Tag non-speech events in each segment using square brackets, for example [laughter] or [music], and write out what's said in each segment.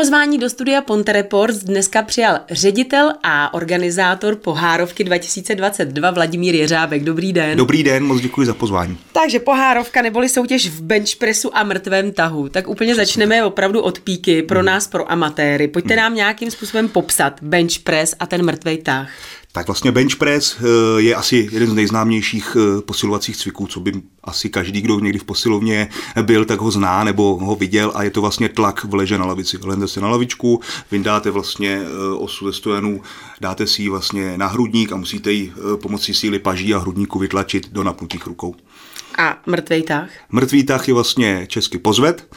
Pozvání do studia Ponte Reports dneska přijal ředitel a organizátor Pohárovky 2022 Vladimír Jeřábek. Dobrý den. Dobrý den, moc děkuji za pozvání. Takže Pohárovka neboli soutěž v benchpressu a mrtvém tahu. Tak úplně Přesně. začneme opravdu od píky pro hmm. nás, pro amatéry. Pojďte hmm. nám nějakým způsobem popsat benchpress a ten mrtvý tah. Tak vlastně bench press eh, je asi jeden z nejznámějších eh, posilovacích cviků, co by asi každý, kdo někdy v posilovně byl, tak ho zná nebo ho viděl a je to vlastně tlak v leže na lavici. Lende se na lavičku, vyndáte vlastně eh, osu ze stojanů, dáte si ji vlastně na hrudník a musíte ji pomocí síly paží a hrudníku vytlačit do napnutých rukou. A mrtvý tah? Mrtvý tah je vlastně česky pozvet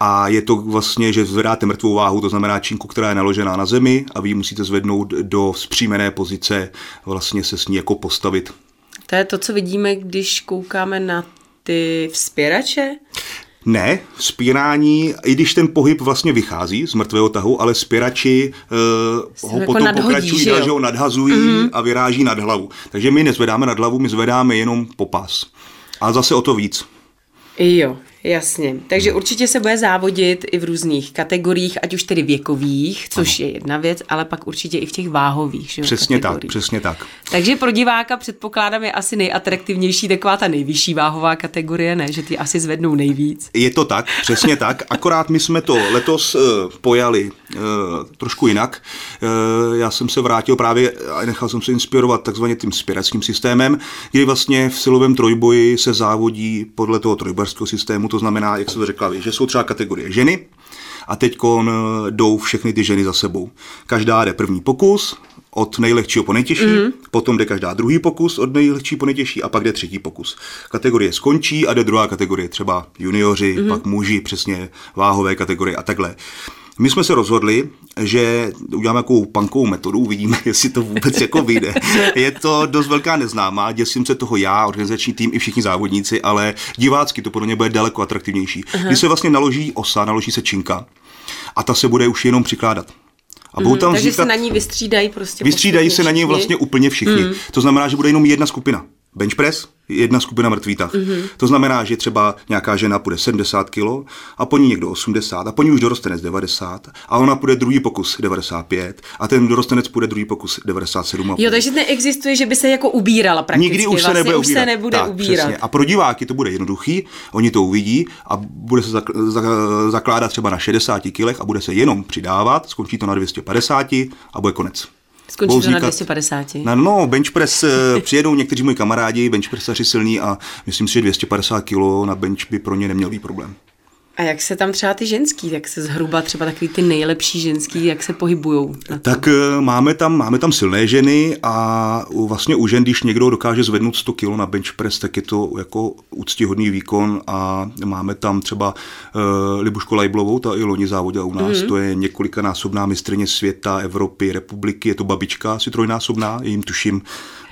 a je to vlastně, že zvedáte mrtvou váhu, to znamená činku, která je naložená na zemi a vy ji musíte zvednout do zpřímené pozice, vlastně se s ní jako postavit. To je to, co vidíme, když koukáme na ty vzpěrače? Ne, spírání, i když ten pohyb vlastně vychází z mrtvého tahu, ale spěrači uh, ho jako potom nadhodí, pokračují, že, že ho nadhazují mm-hmm. a vyráží nad hlavu. Takže my nezvedáme nad hlavu, my zvedáme jenom po pás. A zase o to víc. Jo, Jasně, takže určitě se bude závodit i v různých kategoriích, ať už tedy věkových, což ano. je jedna věc, ale pak určitě i v těch váhových. Že, přesně kategoriích. tak, přesně tak. Takže pro diváka předpokládám je asi nejatraktivnější taková ta nejvyšší váhová kategorie, ne? Že ty asi zvednou nejvíc. Je to tak, přesně tak, akorát my jsme to letos uh, pojali uh, trošku jinak. Uh, já jsem se vrátil právě a nechal jsem se inspirovat takzvaně tím spiračním systémem, kdy vlastně v silovém trojboji se závodí podle toho trojbarského systému to znamená, jak se to řekla, že jsou třeba kategorie ženy a teď jdou všechny ty ženy za sebou. Každá jde první pokus, od nejlehčího po nejtěžší, mm-hmm. potom jde každá druhý pokus od nejlehčí po nejtěžší a pak jde třetí pokus. Kategorie skončí a jde druhá kategorie, třeba junioři, mm-hmm. pak muži, přesně váhové kategorie a takhle. My jsme se rozhodli, že uděláme takovou punkovou metodu, uvidíme, [laughs] jestli to vůbec jako vyjde. Je to dost velká neznámá, děsím se toho já, organizační tým i všichni závodníci, ale divácky to podle mě bude daleko atraktivnější. Uh-huh. Když se vlastně naloží osa, naloží se činka a ta se bude už jenom přikládat. A budou mhm, tam mm, takže se na ní vystřídají prostě. Vystřídají se na ní vlastně úplně všichni. Mm. To znamená, že bude jenom jedna skupina bench press, jedna skupina mrtvý tah. Mm-hmm. To znamená, že třeba nějaká žena půjde 70 kg a po ní někdo 80 a po ní už dorostenec 90 a ona půjde druhý pokus 95 a ten dorostenec půjde druhý pokus 97. Jo, takže neexistuje, že by se jako ubírala prakticky. Nikdy už se vlastně nebude už ubírat. se nebude tak, ubírat. Přesně. A pro diváky to bude jednoduchý, oni to uvidí a bude se zakládat třeba na 60 kilech a bude se jenom přidávat, skončí to na 250 a bude konec. Skončí to na 250. No, no, bench press, eh, přijedou někteří moji kamarádi, bench pressaři silní a myslím si, že 250 kg na bench by pro ně neměl být problém. A jak se tam třeba ty ženský, jak se zhruba třeba takový ty nejlepší ženský, jak se pohybujou? Tak eh, máme tam, máme tam silné ženy a vlastně u žen, když někdo dokáže zvednout 100 kg na bench press, tak je to jako úctihodný výkon a máme tam třeba uh, Libušku Lajblovou, ta i loni závodila u nás, mm-hmm. to je několikanásobná mistrně světa, Evropy, republiky, je to babička, asi trojnásobná, jim tuším,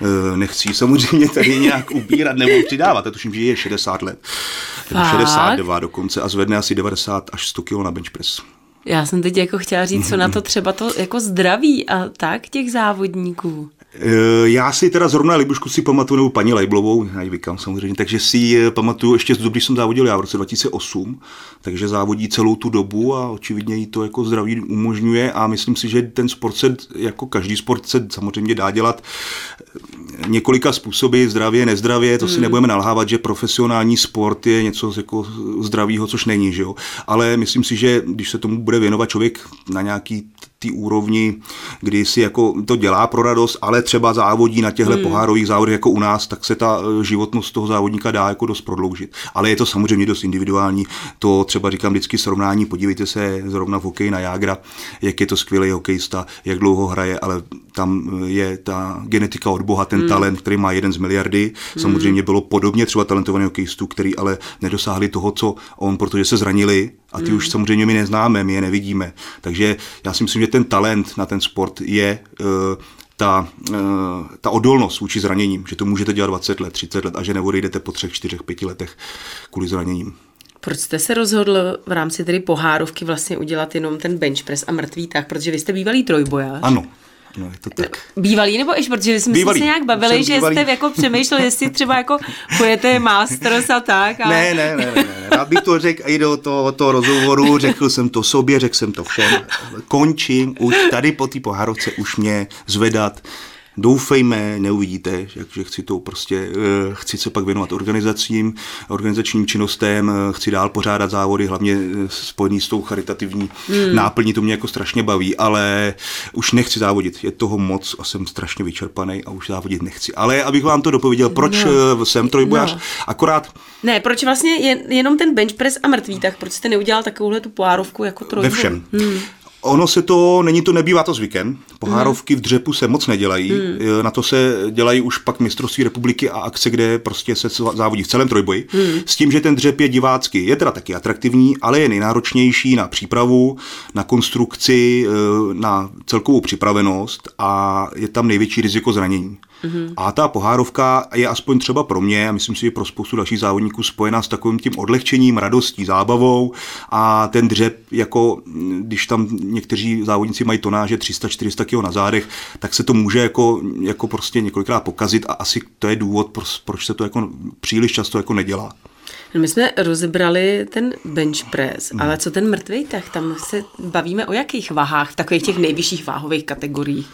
uh, nechci samozřejmě tady nějak ubírat nebo přidávat, já tuším, že je 60 let, 62 dokonce a zvedne zvedne asi 90 až 100 kg na bench press. Já jsem teď jako chtěla říct, co na to [laughs] třeba to jako zdraví a tak těch závodníků. Eh, já si teda zrovna Libušku si pamatuju, nebo paní Lejblovou, já ji vykám samozřejmě, takže si ji pamatuju ještě z doby, když jsem závodil já v roce 2008, takže závodí celou tu dobu a očividně jí to jako zdraví umožňuje a myslím si, že ten sport se, jako každý sport se samozřejmě dá dělat několika způsoby, zdravě, nezdravě, to si hmm. nebudeme nalhávat, že profesionální sport je něco jako zdravého, což není, že jo. Ale myslím si, že když se tomu bude věnovat člověk na nějaký té úrovni, kdy si jako to dělá pro radost, ale třeba závodí na těchto hmm. pohárových závodech jako u nás, tak se ta eh, životnost toho závodníka dá jako dost prodloužit. Ale je to samozřejmě dost individuální. To třeba říkám vždycky srovnání, podívejte se zrovna v hokeji na Jágra, jak je to skvělý hokejista, jak dlouho hraje, ale tam eh, je ta genetika od Boha, ten hmm. talent, který má jeden z miliardy. Hmm. Samozřejmě bylo podobně třeba talentovaných hokejistů, který ale nedosáhli toho, co on, protože se zranili a ty hmm. už samozřejmě my neznáme, my je nevidíme. Takže já si myslím, že ten talent na ten sport je uh, ta, uh, ta odolnost vůči zraněním, že to můžete dělat 20 let, 30 let a že neodejdete po třech, čtyřech, pěti letech kvůli zraněním. Proč jste se rozhodl v rámci tedy pohárovky vlastně udělat jenom ten bench press a mrtvý tak, protože vy jste bývalý trojbojař? Ano. No, je to tak. Bývalý nebo ještě, protože jsme Bývalý. se nějak bavili, že bývalý. jste jako přemýšleli, jestli třeba jako pojete Masters a tak. A... Ne, ne, ne, ne, ne. Rád bych to řekl i do toho, toho rozhovoru, řekl jsem to sobě, řekl jsem to všem. Končím, už tady po té pohárovce už mě zvedat Doufejme, neuvidíte, že, že chci to prostě, eh, chci se pak věnovat organizacím, organizačním činnostem, eh, chci dál pořádat závody, hlavně eh, spojený s tou charitativní hmm. náplní, to mě jako strašně baví, ale už nechci závodit, je toho moc a jsem strašně vyčerpaný a už závodit nechci. Ale abych vám to dopověděl, proč no. jsem trojbojař, No. akorát Ne, proč vlastně je, jenom ten bench press a mrtvý, tak proč jste neudělal takovouhle tu pohárovku jako trojboj? Ve všem. Hmm. Ono se to, není to, nebývá to zvykem. Pohárovky v dřepu se moc nedělají. Hmm. Na to se dělají už pak mistrovství republiky a akce, kde prostě se závodí v celém trojboji. Hmm. S tím, že ten dřep je divácky. Je teda taky atraktivní, ale je nejnáročnější na přípravu, na konstrukci, na celkovou připravenost a je tam největší riziko zranění. Mm-hmm. A ta pohárovka je aspoň třeba pro mě, a myslím si, že pro spoustu dalších závodníků spojená s takovým tím odlehčením, radostí, zábavou a ten dřep, jako když tam někteří závodníci mají tonáže 300-400 kg na zádech, tak se to může jako, jako prostě několikrát pokazit a asi to je důvod, proč se to jako příliš často jako nedělá. No my jsme rozebrali ten bench press, hmm. ale co ten mrtvý tah? Tam se bavíme o jakých váhách, v takových těch nejvyšších váhových kategoriích?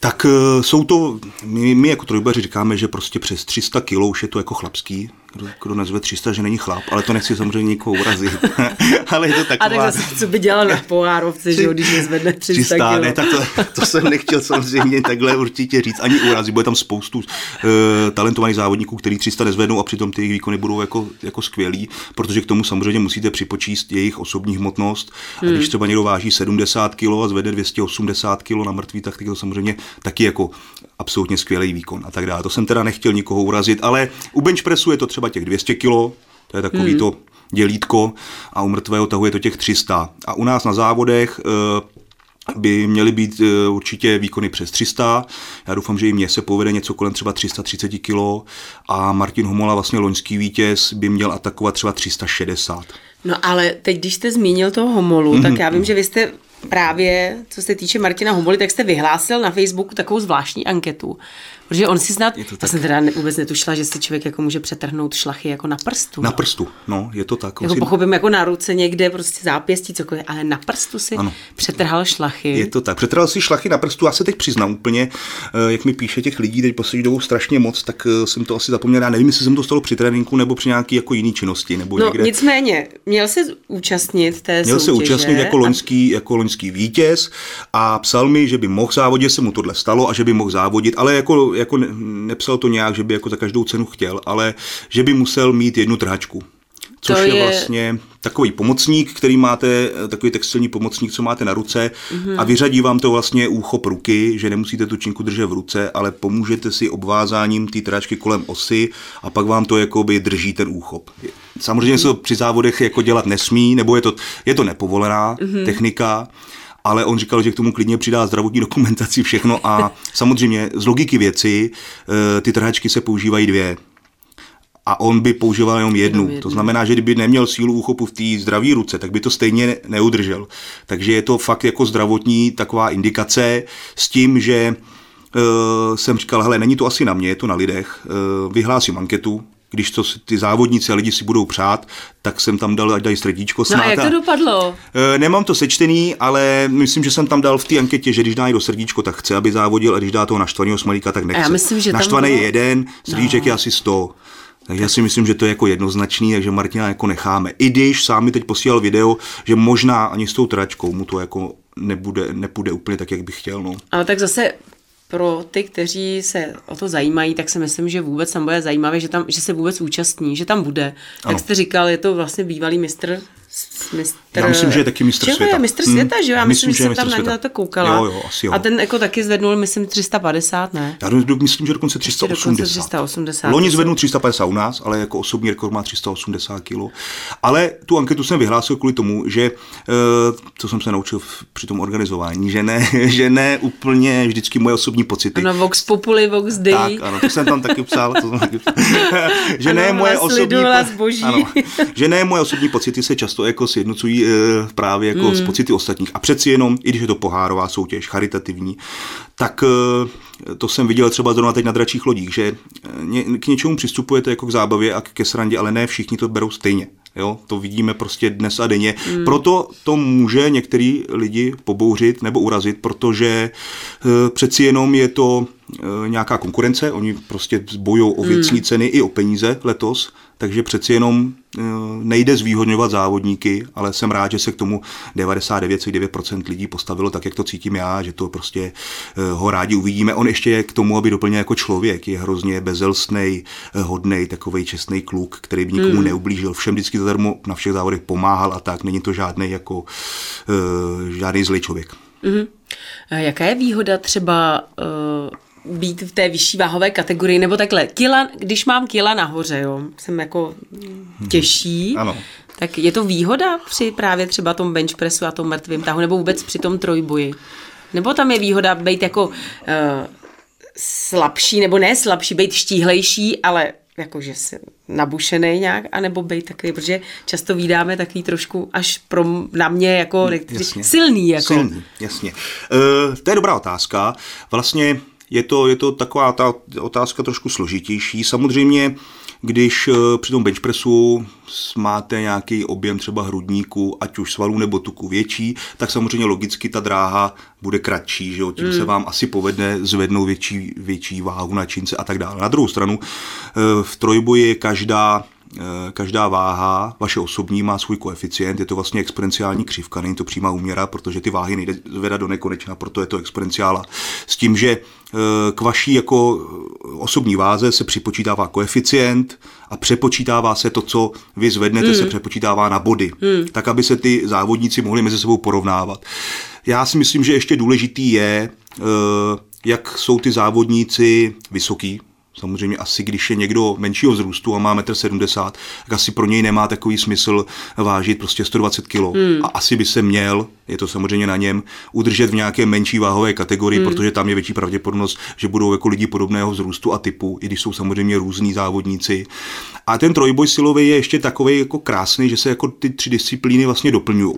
Tak uh, jsou to, my, my jako trojbaři říkáme, že prostě přes 300 kg už je to jako chlapský, kdo, kdo nazve 300, že není chlap, ale to nechci samozřejmě nikoho urazit. [laughs] ale je to taková... A tak zase, co by dělal na [laughs] pohárovce, že jo, když nezvedne 300, 300 kg. Ne, tak to, to, jsem nechtěl samozřejmě takhle určitě říct, ani urazit, bude tam spoustu uh, talentovaných závodníků, který 300 nezvednou a přitom ty jejich výkony budou jako, jako skvělý, protože k tomu samozřejmě musíte připočíst jejich osobní hmotnost. Hmm. A když třeba někdo váží 70 kg a zvede 280 kg na mrtvý, tak to samozřejmě taky jako absolutně skvělý výkon a tak dále. To jsem teda nechtěl nikoho urazit, ale u bench pressu je to třeba těch 200 kg, to je takový hmm. to dělítko a u mrtvého tahu je to těch 300. A u nás na závodech by měly být určitě výkony přes 300. Já doufám, že i mně se povede něco kolem třeba 330 kg a Martin Homola, vlastně loňský vítěz, by měl atakovat třeba 360. No ale teď, když jste zmínil toho Homolu, mm-hmm. tak já vím, že vy jste právě, co se týče Martina Homoly, tak jste vyhlásil na Facebooku takovou zvláštní anketu. Protože on si snad, já jsem teda vůbec netušila, že si člověk jako může přetrhnout šlachy jako na prstu. Na prstu, no, je to tak. Jako si... pochopím jako na ruce někde, prostě zápěstí, cokoliv, ale na prstu si ano. přetrhal šlachy. Je to tak, přetrhal si šlachy na prstu, já se teď přiznám úplně, eh, jak mi píše těch lidí teď poslední dobou strašně moc, tak eh, jsem to asi zapomněl, já nevím, jestli jsem to stalo při tréninku nebo při nějaký jako jiný činnosti. Nebo no, někde. nicméně, měl se účastnit té Měl soutěže, se účastnit jako loňský, jako loňský vítěz a psal mi, že by mohl závodit, se mu tohle stalo a že by mohl závodit, ale jako, jako ne, nepsal to nějak, že by jako za každou cenu chtěl, ale že by musel mít jednu trhačku. Což To je... je- vlastně takový pomocník, který máte, takový textilní pomocník, co máte na ruce a vyřadí vám to vlastně úchop ruky, že nemusíte tu činku držet v ruce, ale pomůžete si obvázáním té trhačky kolem osy a pak vám to jakoby drží ten úchop. Samozřejmě se to při závodech jako dělat nesmí, nebo je to, je to nepovolená technika, ale on říkal, že k tomu klidně přidá zdravotní dokumentaci, všechno a samozřejmě z logiky věci eh, ty trhačky se používají dvě a on by používal jenom jednu. To znamená, že kdyby neměl sílu úchopu v té zdravé ruce, tak by to stejně ne- neudržel. Takže je to fakt jako zdravotní taková indikace s tím, že uh, jsem říkal, hele, není to asi na mě, je to na lidech, uh, vyhlásím anketu, když to si ty závodníci a lidi si budou přát, tak jsem tam dal, ať dají srdíčko No snad. a jak to dopadlo? Eh, Nemám to sečtený, ale myslím, že jsem tam dal v té anketě, že když dá do srdíčko, tak chce, aby závodil, a když dá toho naštvaného smolíka, tak nechce. já myslím, že Naštvaný bylo- je jeden, srdíček no. je asi 100. Takže já si myslím, že to je jako jednoznačný, takže Martina jako necháme. I když sám mi teď posílal video, že možná ani s tou tračkou mu to jako nebude, nepůjde úplně tak, jak bych chtěl. No. Ale tak zase pro ty, kteří se o to zajímají, tak si myslím, že vůbec tam bude zajímavé, že, tam, že se vůbec účastní, že tam bude. Ano. Jak jste říkal, je to vlastně bývalý mistr. Mistr Já myslím, že je taky mistr Čeho světa. je mistr Hmm. světa, že jo? Já myslím, Myslím, že že jsem tam na, světa. na to koukala. Jo, jo, asi jo. A ten jako taky zvednul, myslím, 350, ne? Já myslím, že dokonce dokonce 380. 380. Loni zvednul 350 u nás, ale jako osobní rekord má 380 kg. Ale tu anketu jsem vyhlásil kvůli tomu, že, eh, co jsem se naučil při tom organizování, že ne, [laughs] že ne úplně vždycky moje osobní pocity. No, Vox Populi, Vox Dei. Tak, ano, to jsem tam taky psal. To jsem taky psal. [laughs] že Ano, ne moje osobní. Ano, že ne moje osobní pocity se často často jako sjednocují e, právě jako mm. s pocity ostatních. A přeci jenom, i když je to pohárová soutěž, charitativní, tak e, to jsem viděl třeba zrovna teď na dračích lodích, že ně, k něčemu přistupujete jako k zábavě a ke srandě, ale ne všichni to berou stejně. Jo, to vidíme prostě dnes a denně. Mm. Proto to může některý lidi pobouřit nebo urazit, protože přeci jenom je to nějaká konkurence, oni prostě bojují o věcní mm. ceny i o peníze letos, takže přeci jenom e, nejde zvýhodňovat závodníky, ale jsem rád, že se k tomu 99,9% lidí postavilo tak, jak to cítím já, že to prostě e, ho rádi uvidíme. On ještě je k tomu, aby doplnil jako člověk, je hrozně bezelstnej, e, hodnej, takový čestný kluk, který by nikomu mm. neublížil. Všem vždycky zadarmo na všech závodech pomáhal a tak, není to žádný jako žádný zlý člověk. Mm-hmm. Jaká je výhoda třeba uh být v té vyšší váhové kategorii, nebo takhle, kila, když mám kila nahoře, jo, jsem jako těžší, ano. tak je to výhoda při právě třeba tom bench pressu a tom mrtvým tahu, nebo vůbec při tom trojboji? Nebo tam je výhoda být jako uh, slabší, nebo ne slabší, být štíhlejší, ale jakože si nabušený nějak, anebo být takový, protože často vydáme takový trošku až pro na mě jako jasně. silný. Jako. Silný, jasně. Uh, to je dobrá otázka. Vlastně je to, je to taková ta otázka trošku složitější. Samozřejmě, když eh, při tom benchpressu máte nějaký objem třeba hrudníku, ať už svalů nebo tuku větší, tak samozřejmě logicky ta dráha bude kratší, že jo? tím mm. se vám asi povede zvednout větší, větší váhu na čince a tak dále. Na druhou stranu eh, v trojboji je každá každá váha, vaše osobní, má svůj koeficient, je to vlastně exponenciální křivka, není to přímá úměra, protože ty váhy nejde zvedat do nekonečna, proto je to exponenciála. S tím, že eh, k vaší jako osobní váze se připočítává koeficient a přepočítává se to, co vy zvednete, mm. se přepočítává na body, mm. tak aby se ty závodníci mohli mezi sebou porovnávat. Já si myslím, že ještě důležitý je, eh, jak jsou ty závodníci vysoký, Samozřejmě asi, když je někdo menšího vzrůstu a má 1,70 m, tak asi pro něj nemá takový smysl vážit prostě 120 kg. Hmm. A asi by se měl, je to samozřejmě na něm, udržet v nějaké menší váhové kategorii, hmm. protože tam je větší pravděpodobnost, že budou jako lidi podobného vzrůstu a typu, i když jsou samozřejmě různí závodníci. A ten trojboj silový je ještě takový jako krásný, že se jako ty tři disciplíny vlastně doplňují.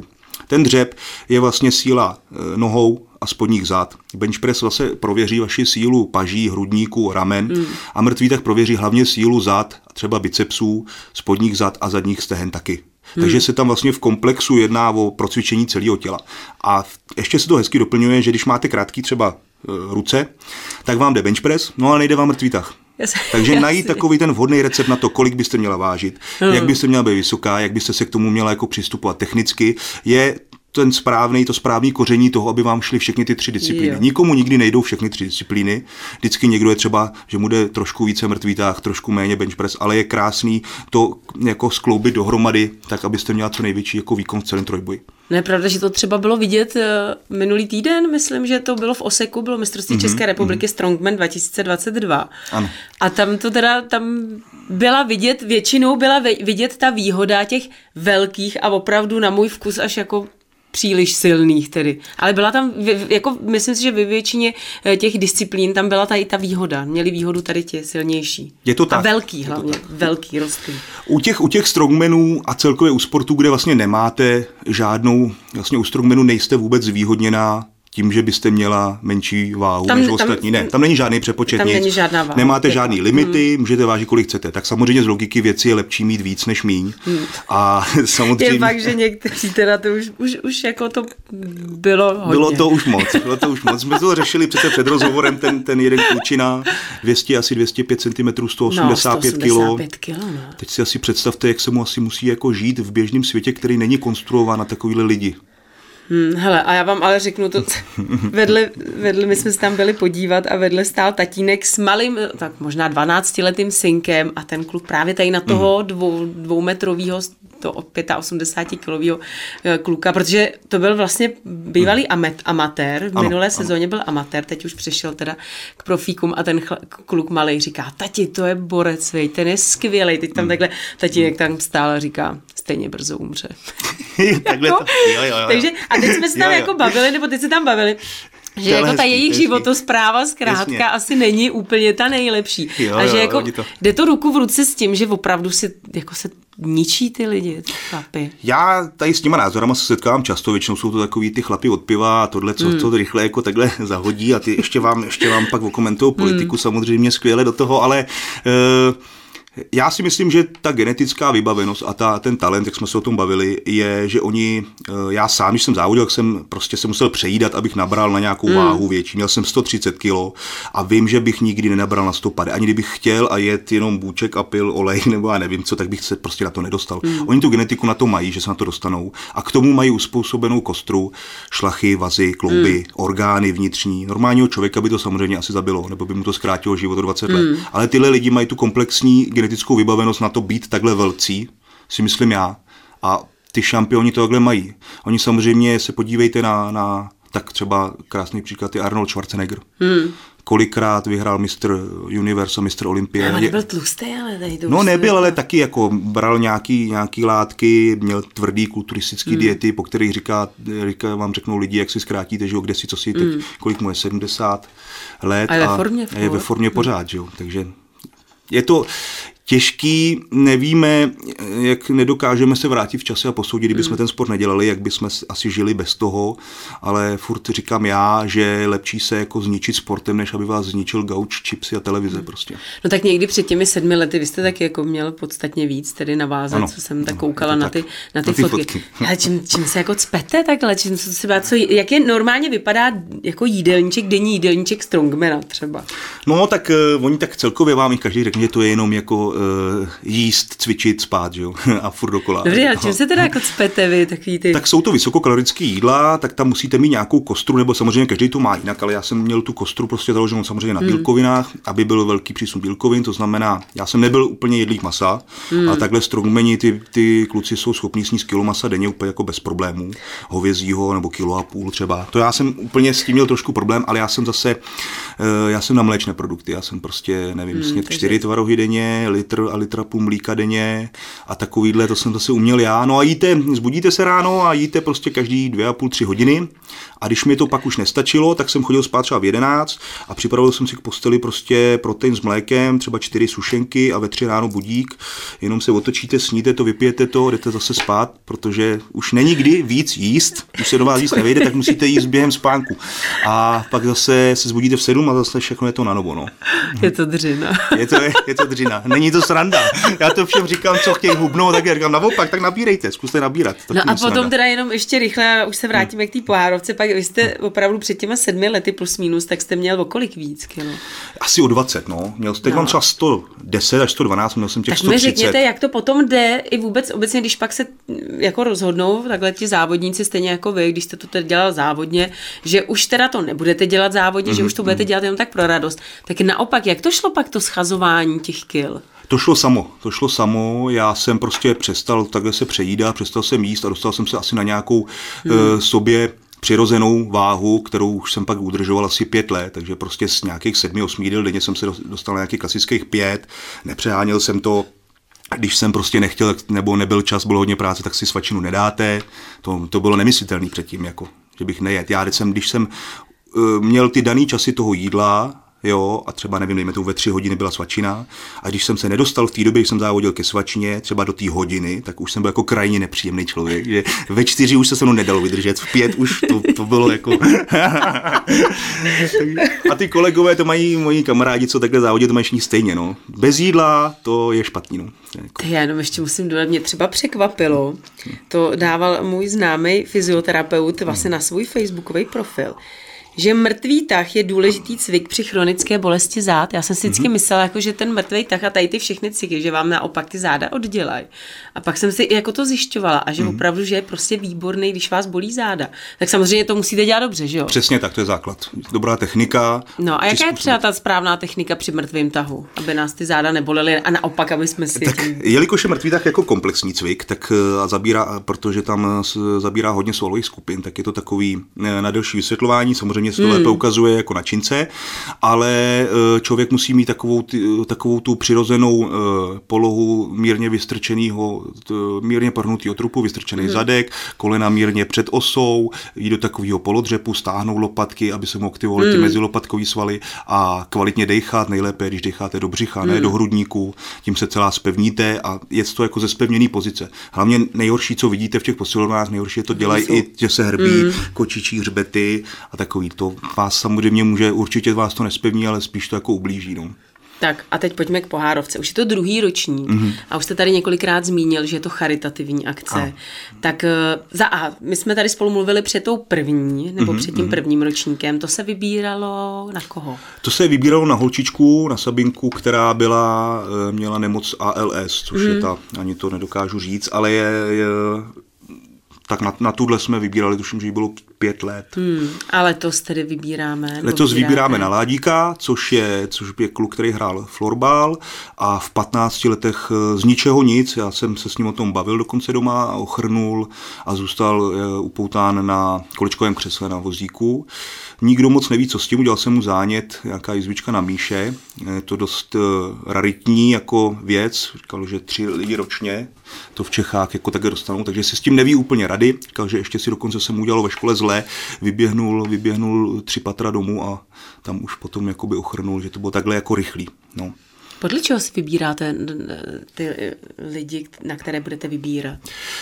Ten dřep je vlastně síla e, nohou a spodních zad. Bench press zase prověří vaši sílu paží, hrudníků, ramen mm. a mrtvý tak prověří hlavně sílu zad, třeba bicepsů, spodních zad a zadních stehen taky. Hmm. Takže se tam vlastně v komplexu jedná o procvičení celého těla. A ještě se to hezky doplňuje, že když máte krátký třeba e, ruce, tak vám jde bench press, no a nejde vám mrtvý tah. Takže najít takový ten vhodný recept na to, kolik byste měla vážit, hmm. jak byste měla být vysoká, jak byste se k tomu měla jako přistupovat technicky, je ten správný, to správný koření toho, aby vám šly všechny ty tři disciplíny. Jo. Nikomu nikdy nejdou všechny tři disciplíny. Vždycky někdo je třeba, že mu jde trošku více mrtvý tah, trošku méně bench press, ale je krásný to jako skloubit dohromady, tak abyste měla co největší jako výkon v celém trojboji. Ne, pravda, že to třeba bylo vidět uh, minulý týden, myslím, že to bylo v Oseku, bylo mistrovství mm-hmm, České republiky mm-hmm. Strongman 2022. Ano. A tam to teda, tam byla vidět, většinou byla vidět ta výhoda těch velkých a opravdu na můj vkus až jako příliš silných tedy. Ale byla tam, jako myslím si, že ve většině eh, těch disciplín tam byla tady ta výhoda. Měli výhodu tady ti silnější. Je to tak. A velký hlavně, velký rostlý. U těch, u těch strongmenů a celkově u sportu, kde vlastně nemáte žádnou, vlastně u strongmenů nejste vůbec zvýhodněná tím, že byste měla menší váhu tam, než tam, ostatní. Ne, tam není žádný přepočet, tam nic. Není žádná váha. Nemáte žádný limity, hmm. můžete vážit, kolik chcete. Tak samozřejmě z logiky věci je lepší mít víc než míň. Hmm. A [laughs] samozřejmě... Je fakt, že někteří teda to už, už, už jako to bylo hodně. Bylo to už moc, bylo to už moc. Jsme to řešili přece před rozhovorem, ten, ten jeden klučina, 200, asi 205 cm, 185 no, kg. kg no. Teď si asi představte, jak se mu asi musí jako žít v běžném světě, který není konstruován na takovýhle lidi. Hmm, hele, a já vám ale řeknu to, [laughs] vedle, vedle, my jsme se tam byli podívat a vedle stál tatínek s malým, tak možná 12-letým synkem a ten kluk právě tady na toho hmm. dvou, dvoumetrového to 85 kilového eh, kluka, protože to byl vlastně bývalý hmm. amet, amatér, v ano, minulé ano. sezóně byl amatér, teď už přešel teda k profíkům a ten chl- kluk malý říká, tati, to je borec, vej, ten je skvělý, teď tam hmm. takhle tatínek tam stál a říká, stejně brzo umře. [laughs] takhle to, [laughs] jo, jo, jo. Takže, a teď jsme se tam jo, jo. jako bavili, nebo teď se tam bavili, že jako ta jejich životospráva zkrátka Jasně. asi není úplně ta nejlepší. Jo, a že jo, jako to... jde to ruku v ruce s tím, že opravdu si jako se ničí ty lidi, ty chlapy. Já tady s těma názorama se setkávám často, většinou jsou to takový ty chlapy od piva a tohle, co, mm. to rychle jako takhle [laughs] zahodí a ty ještě vám, ještě vám pak okomentují politiku mm. samozřejmě skvěle do toho, ale uh, já si myslím, že ta genetická vybavenost a ta, ten talent, jak jsme se o tom bavili, je, že oni, eh, já sám, když jsem závodil, tak jsem prostě se musel přejídat, abych nabral na nějakou mm. váhu větší. Měl jsem 130 kg a vím, že bych nikdy nenabral na 150. Ani kdybych chtěl a jet jenom bůček a pil olej [laughs] nebo já nevím co, tak bych se prostě na to nedostal. Mm. Oni tu genetiku na to mají, že se na to dostanou a k tomu mají uspůsobenou kostru, šlachy, vazy, klouby, mm. orgány vnitřní. Normálního člověka by to samozřejmě asi zabilo, nebo by mu to zkrátilo život o 20 mm. let. Ale tyhle lidi mají tu komplexní genetickou vybavenost na to být takhle velcí, si myslím já. A ty šampioni to takhle mají. Oni samozřejmě se podívejte na, na tak třeba krásný příklad je Arnold Schwarzenegger. Hmm. Kolikrát vyhrál Mr. Universe a Mr. Olympia. Ale nebyl tlustý, ale tady to No nebyl, ale taky jako bral nějaký, nějaký látky, měl tvrdý kulturistický hmm. diety, po kterých říká, říká, vám řeknou lidi, jak si zkrátíte, že jo, kde si, co si, teď, hmm. kolik mu je, 70 let. A je ve formě. A je ve formě pořád, že jo. Takže je to, těžký, nevíme, jak nedokážeme se vrátit v čase a posoudit, kdybychom mm. ten sport nedělali, jak bychom asi žili bez toho, ale furt říkám já, že je lepší se jako zničit sportem, než aby vás zničil gauč, chipsy a televize mm. prostě. No tak někdy před těmi sedmi lety vy jste taky jako měl podstatně víc tedy navázat, ano, co jsem tak koukala na ty, na ty, na ty fotky. fotky. [laughs] Ale čím, čím se jako cpete takhle, čím se třeba, co, jak je normálně vypadá jako jídelníček, denní jídelníček Strongmana třeba? No tak uh, oni tak celkově vám každý řekne, že to je jenom jako jíst, cvičit, spát, jo? [laughs] a furt dokola. Dobře, a čím se teda jako cpete vy, takový ty? Tak jsou to vysokokalorické jídla, tak tam musíte mít nějakou kostru, nebo samozřejmě každý to má jinak, ale já jsem měl tu kostru prostě založenou samozřejmě na hmm. bílkovinách, aby byl velký přísun bílkovin, to znamená, já jsem nebyl úplně jedlík masa, hmm. ale takhle strongmeni ty, ty kluci jsou schopní sníst kilo masa denně úplně jako bez problémů, hovězího nebo kilo a půl třeba. To já jsem úplně s tím měl trošku problém, ale já jsem zase, eh, já jsem na mléčné produkty, já jsem prostě, nevím, hmm, snět čtyři tvarohy denně, litr a litra půl mlíka denně a takovýhle, to jsem zase uměl já. No a jíte, zbudíte se ráno a jíte prostě každý dvě a půl, tři hodiny a když mi to pak už nestačilo, tak jsem chodil spát třeba v 11 a připravil jsem si k posteli prostě protein s mlékem, třeba čtyři sušenky a ve tři ráno budík. Jenom se otočíte, sníte to, vypijete to, jdete zase spát, protože už není kdy víc jíst, už se do vás jíst nevejde, tak musíte jíst během spánku. A pak zase se zbudíte v 7 a zase všechno je to na novo. No. Je to dřina. Je to, je to dřina. Není to sranda. Já to všem říkám, co chtějí hubnout, tak já říkám naopak, tak nabírejte, zkuste nabírat. To no a potom sranda. teda jenom ještě rychle, už se vrátíme k té pohárovce, pak vy jste opravdu před těma sedmi lety plus minus, tak jste měl o kolik víc kilo? Asi o 20, no. Měl jste no. třeba 110 až 112, měl jsem těch tak 130. mi řekněte, jak to potom jde i vůbec obecně, když pak se jako rozhodnou takhle ti závodníci, stejně jako vy, když jste to teď dělal závodně, že už teda to nebudete dělat závodně, mm-hmm. že už to budete mhm. dělat jenom tak pro radost. Tak naopak, jak to šlo pak to schazování těch kil? To šlo samo, to šlo samo, já jsem prostě přestal takhle se přejídat, přestal jsem jíst a dostal jsem se asi na nějakou hmm. uh, sobě přirozenou váhu, kterou už jsem pak udržoval asi pět let, takže prostě z nějakých sedmi, osmi jídel denně jsem se dostal na nějakých klasických pět, nepřeháněl jsem to, když jsem prostě nechtěl nebo nebyl čas, bylo hodně práce, tak si svačinu nedáte. To, to bylo nemyslitelné předtím, jako, že bych nejet. Já, když jsem, když jsem uh, měl ty daný časy toho jídla, jo, a třeba nevím, dejme to ve tři hodiny byla svačina. A když jsem se nedostal v té době, když jsem závodil ke svačině, třeba do té hodiny, tak už jsem byl jako krajně nepříjemný člověk. Že ve čtyři už se se mnou nedalo vydržet, v pět už to, to bylo jako. [laughs] a ty kolegové to mají, moji kamarádi, co takhle závodí, to mají stejně. No. Bez jídla to je špatný. No. Jako. Já jenom ještě musím dodat, mě třeba překvapilo, to dával můj známý fyzioterapeut vlastně na svůj facebookový profil že mrtvý tah je důležitý cvik při chronické bolesti zád. Já jsem si vždycky mm-hmm. myslela, jako, že ten mrtvý tah a tady ty všechny cviky, že vám naopak ty záda oddělají. A pak jsem si jako to zjišťovala a že mm-hmm. opravdu, že je prostě výborný, když vás bolí záda. Tak samozřejmě to musíte dělat dobře, že jo? Přesně tak, to je základ. Dobrá technika. No a jaká je třeba ta správná technika při mrtvém tahu, aby nás ty záda nebolely a naopak, aby jsme si... Tak, tím... jelikož je mrtvý tah jako komplexní cvik, tak eh, a zabírá, protože tam zabírá hodně svalových skupin, tak je to takový eh, na delší vysvětlování. Samozřejmě samozřejmě se to hmm. lépe ukazuje jako na čince, ale člověk musí mít takovou, takovou tu přirozenou polohu mírně vystrčeného, mírně pornutého trupu, vystrčený hmm. zadek, kolena mírně před osou, jít do takového polodřepu, stáhnout lopatky, aby se mohl aktivovat hmm. ty mezilopatkový svaly a kvalitně dechat, nejlépe, když decháte do břicha, hmm. ne do hrudníku, tím se celá spevníte a je to jako ze spevněný pozice. Hlavně nejhorší, co vidíte v těch posilovnách, nejhorší je to dělají i, že se hrbí, mm. kočičí hřbety a takový. To vás samozřejmě může, určitě vás to nespevní, ale spíš to jako ublíží. No. Tak a teď pojďme k pohárovce. Už je to druhý ročník mm-hmm. a už jste tady několikrát zmínil, že je to charitativní akce. A. Tak eh, za A, my jsme tady spolu mluvili před tou první, nebo mm-hmm. před tím mhm. prvním ročníkem. To se vybíralo na koho? To se vybíralo na holčičku, na Sabinku, která byla, eh, měla nemoc ALS, což mm-hmm. je mhm. ta, ani to nedokážu říct, ale je, je tak na, na tuhle jsme vybírali, tuším, že jí bylo pět let. Hmm, a letos tedy vybíráme. Letos vybíráme na Ládíka, což je, což je kluk, který hrál florbal a v 15 letech eh, z ničeho nic, já jsem se s ním o tom bavil dokonce doma ochrnul a zůstal eh, upoután na količkovém křesle na vozíku. Nikdo moc neví, co s tím, udělal jsem mu zánět, nějaká jizvička na míše, je to dost eh, raritní jako věc, říkal, že tři lidi ročně to v Čechách jako také dostanou, takže si s tím neví úplně rady, říkal, že ještě si dokonce se mu udělalo ve škole zle, vyběhnul, vyběhnul tři patra domů a tam už potom jakoby ochrnul, že to bylo takhle jako rychlý. No. Podle čeho si vybíráte ty lidi, na které budete vybírat?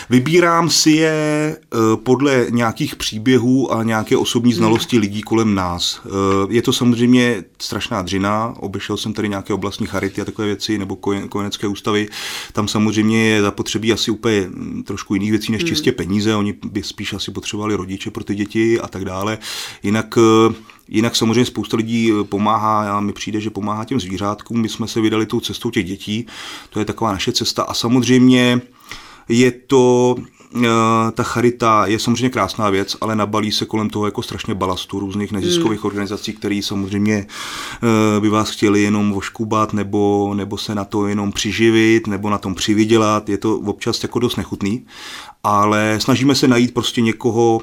Vybírám si je eh, podle nějakých příběhů a nějaké osobní znalosti hmm. lidí kolem nás. Eh, je to samozřejmě strašná dřina, obešel jsem tady nějaké oblastní charity a takové věci, nebo kojenecké ústavy. Tam samozřejmě je zapotřebí asi úplně hm, trošku jiných věcí než hmm. čistě peníze. Oni by spíš asi potřebovali rodiče pro ty děti a tak dále. Jinak eh, Jinak samozřejmě spousta lidí eh, pomáhá, a mi přijde, že pomáhá těm zvířátkům. My jsme se vydali tou cestou těch dětí, to je taková naše cesta. A samozřejmě je to eh, ta charita je samozřejmě krásná věc, ale nabalí se kolem toho jako strašně balastu různých neziskových mm. organizací, které samozřejmě eh, by vás chtěli jenom voškubat nebo, nebo se na to jenom přiživit nebo na tom přivydělat. Je to občas jako dost nechutný, ale snažíme se najít prostě někoho,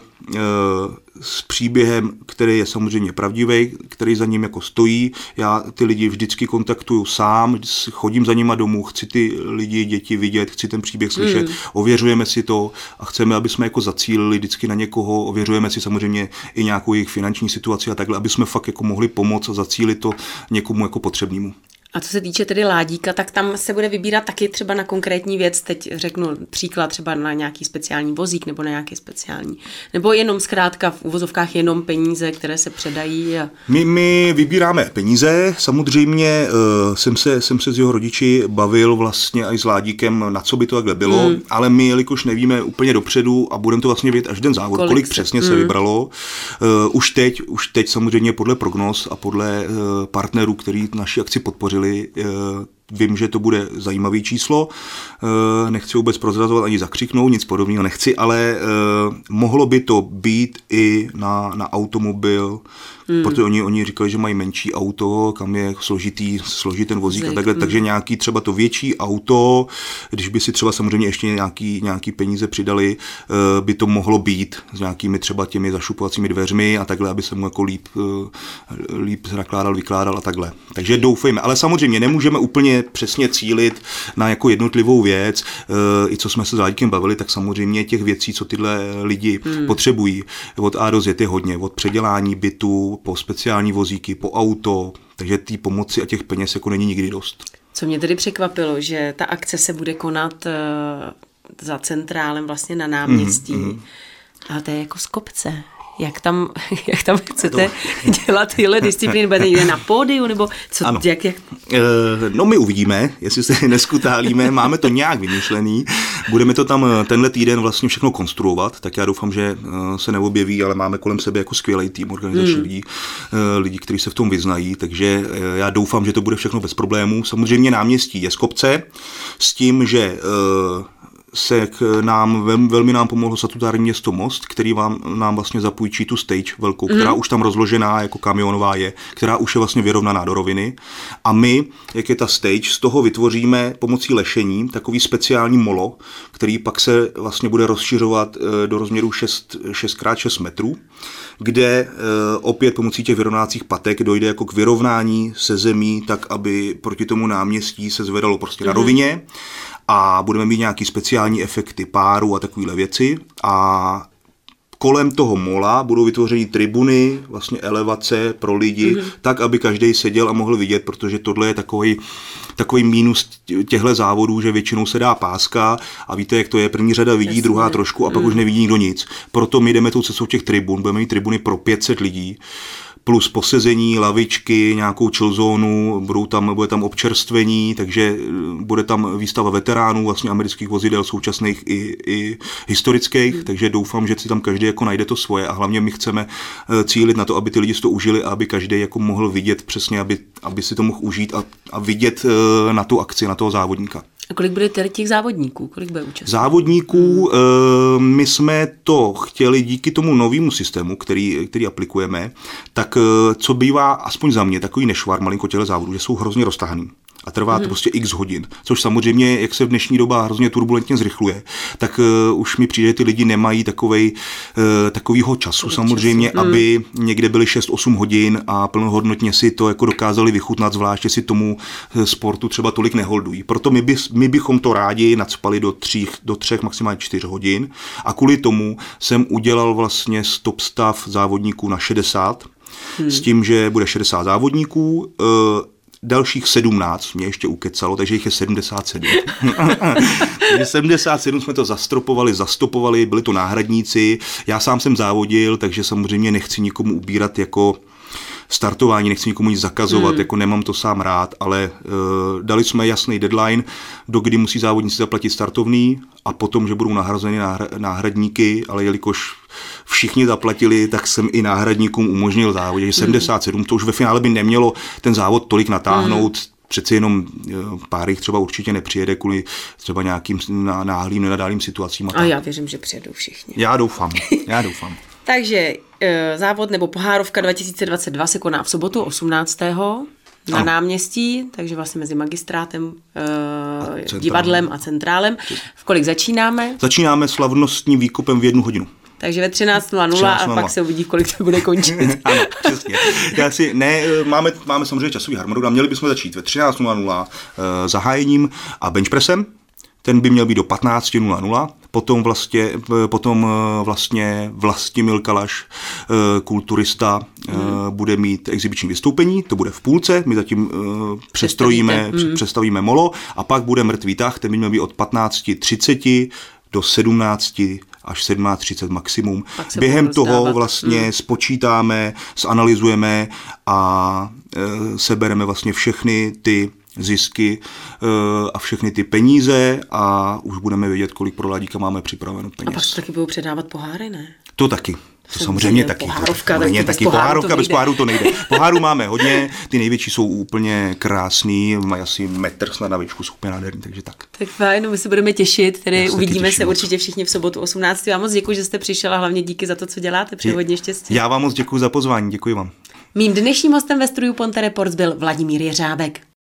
s příběhem, který je samozřejmě pravdivý, který za ním jako stojí. Já ty lidi vždycky kontaktuju sám, chodím za nima domů, chci ty lidi, děti vidět, chci ten příběh slyšet, mm. ověřujeme si to a chceme, aby jsme jako zacílili vždycky na někoho, ověřujeme si samozřejmě i nějakou jejich finanční situaci a takhle, aby jsme fakt jako mohli pomoct a zacílit to někomu jako potřebnému. A co se týče tedy ládíka, tak tam se bude vybírat taky třeba na konkrétní věc. Teď řeknu příklad třeba na nějaký speciální vozík nebo na nějaký speciální. Nebo jenom zkrátka v uvozovkách jenom peníze, které se předají. A... My, my vybíráme peníze. Samozřejmě uh, jsem, se, jsem se s jeho rodiči bavil vlastně i s ládíkem, na co by to takhle bylo, hmm. ale my, jelikož nevíme úplně dopředu a budeme to vlastně vědět až den závod, kolik, kolik se, přesně hmm. se vybralo. Uh, už teď, už teď samozřejmě podle prognóz a podle uh, partnerů, který naši akci podpořili, mohli vím, že to bude zajímavý číslo. Eh, nechci vůbec prozrazovat ani zakřiknout, nic podobného nechci, ale eh, mohlo by to být i na, na automobil, hmm. protože oni, oni říkali, že mají menší auto, kam je složitý, složitý ten vozík Zek, a takhle, hmm. takže nějaký třeba to větší auto, když by si třeba samozřejmě ještě nějaký, nějaký peníze přidali, eh, by to mohlo být s nějakými třeba těmi zašupovacími dveřmi a takhle, aby se mu jako líp, líp nakládal, vykládal a takhle. Takže doufejme, ale samozřejmě nemůžeme úplně přesně cílit na jako jednotlivou věc, eh, i co jsme se s Láďkem bavili, tak samozřejmě těch věcí, co tyhle lidi hmm. potřebují, od A do Z je hodně, od předělání bytu, po speciální vozíky, po auto, takže té pomoci a těch peněz jako není nikdy dost. Co mě tedy překvapilo, že ta akce se bude konat uh, za centrálem vlastně na náměstí, mm-hmm. ale to je jako z kopce jak tam, [laughs] jak tam chcete to... dělat tyhle disciplíny? Budete někde na pódiu, nebo co, ano. jak, jak? E, no my uvidíme, jestli se [laughs] neskutálíme, máme to nějak vymyšlený, budeme to tam eh, tenhle týden vlastně všechno konstruovat, tak já doufám, že eh, se neobjeví, ale máme kolem sebe jako skvělý tým organizační hmm. lidí, lidí, kteří se v tom vyznají, takže já doufám, že to bude všechno bez problémů. Samozřejmě náměstí je z kopce, s tím, že se k nám, velmi nám pomohlo statutární město Most, který vám, nám vlastně zapůjčí tu stage velkou, která mm. už tam rozložená jako kamionová je, která už je vlastně vyrovnaná do roviny. A my, jak je ta stage, z toho vytvoříme pomocí lešení takový speciální molo, který pak se vlastně bude rozšiřovat eh, do rozměru 6, 6x6 metrů, kde eh, opět pomocí těch vyrovnácích patek dojde jako k vyrovnání se zemí, tak aby proti tomu náměstí se zvedalo prostě mm. na mhm. rovině a budeme mít nějaký speciální efekty páru a takovéhle věci a kolem toho mola budou vytvořeny tribuny, vlastně elevace pro lidi, mm-hmm. tak, aby každý seděl a mohl vidět, protože tohle je takový takový mínus těchto závodů, že většinou se dá páska a víte, jak to je, první řada vidí, Jasně. druhá trošku a pak mm. už nevidí nikdo nic. Proto my jdeme tou cestou těch tribun, budeme mít tribuny pro 500 lidí plus posezení, lavičky, nějakou chillzónu, budou tam, bude tam občerstvení, takže eh, bude tam výstava veteránů, vlastně amerických vozidel, současných i, i historických, takže doufám, že si tam každý jako najde to svoje a hlavně my chceme eh, cílit na to, aby ty lidi to užili a aby každý jako mohl vidět přesně, aby, aby si to mohl užít a, a vidět eh, na tu akci, na toho závodníka. A kolik bude tedy těch závodníků? Kolik bude účastníků? Závodníků, hmm. my jsme to chtěli díky tomu novému systému, který, který aplikujeme, tak eh, co bývá, aspoň za mě, takový nešvar malinko těle závodů, že jsou hrozně roztahaný a trvá to hmm. prostě x hodin. Což samozřejmě, jak se v dnešní doba hrozně turbulentně zrychluje, tak uh, už mi přijde, že ty lidi nemají takovej, uh, takovýho času samozřejmě, času. aby hmm. někde byly 6-8 hodin a plnohodnotně si to jako dokázali vychutnat, zvláště si tomu eh, sportu třeba tolik neholdují. Proto my, by, my bychom to rádi nadspali do třích, do třech, maximálně čtyř hodin a kvůli tomu jsem udělal vlastně stop stav závodníků na 60, Hmm. s tím, že bude 60 závodníků dalších 17 mě ještě ukecalo, takže jich je 77. 77 [laughs] jsme to zastropovali, zastopovali, byli to náhradníci, já sám jsem závodil, takže samozřejmě nechci nikomu ubírat jako startování, nechci nikomu nic zakazovat, hmm. jako nemám to sám rád, ale uh, dali jsme jasný deadline, do kdy musí závodníci zaplatit startovný a potom, že budou nahrazeny náhradníky, ale jelikož všichni zaplatili, tak jsem i náhradníkům umožnil závod. že 77, to už ve finále by nemělo ten závod tolik natáhnout, hmm přeci jenom eh, pár jich třeba určitě nepřijede kvůli třeba nějakým náhlým, nenadálým situacím. A, a já věřím, že přijedou všichni. Já doufám, já doufám. [laughs] Takže závod nebo pohárovka 2022 se koná v sobotu 18 na ano. náměstí, takže vlastně mezi magistrátem, uh, a divadlem a centrálem. V kolik začínáme? Začínáme slavnostním výkupem v jednu hodinu. Takže ve 13.00 a pak se uvidí, kolik to bude končit. [laughs] ano, přesně. Já si, ne, máme, máme samozřejmě časový harmonogram, měli bychom začít ve 13.00 uh, zahájením a benchpressem, ten by měl být do 15.00, potom vlastně, potom eh, vlastně Vlastimil Kalaš, eh, kulturista, mm. bude mít exibiční vystoupení, to bude v půlce, my zatím přestrojíme, mm. představíme molo a pak bude mrtvý tah, ten by měl být od 15.30 do 17 až 17.30 maximum. Během toho vlastně mm. spočítáme, zanalizujeme a e, sebereme vlastně všechny ty zisky uh, a všechny ty peníze a už budeme vědět, kolik pro Ladíka máme připraveno peněz. A pak taky budou předávat poháry, ne? To taky. To samozřejmě taky. Pohárovka, to, to, taky pohárovka, bez poháru to nejde. [laughs] Poháru máme hodně, ty největší jsou úplně krásný, mají asi metr snad na výšku, jsou úplně nádherný, takže tak. Tak fajn, my se budeme těšit, tedy uvidíme se moc. určitě všichni v sobotu 18. Já moc děkuji, že jste přišel a hlavně díky za to, co děláte, přeji hodně štěstí. Já vám moc děkuji za pozvání, děkuji vám. Mým dnešním hostem ve studiu Ponte Reports byl Vladimír Jeřábek.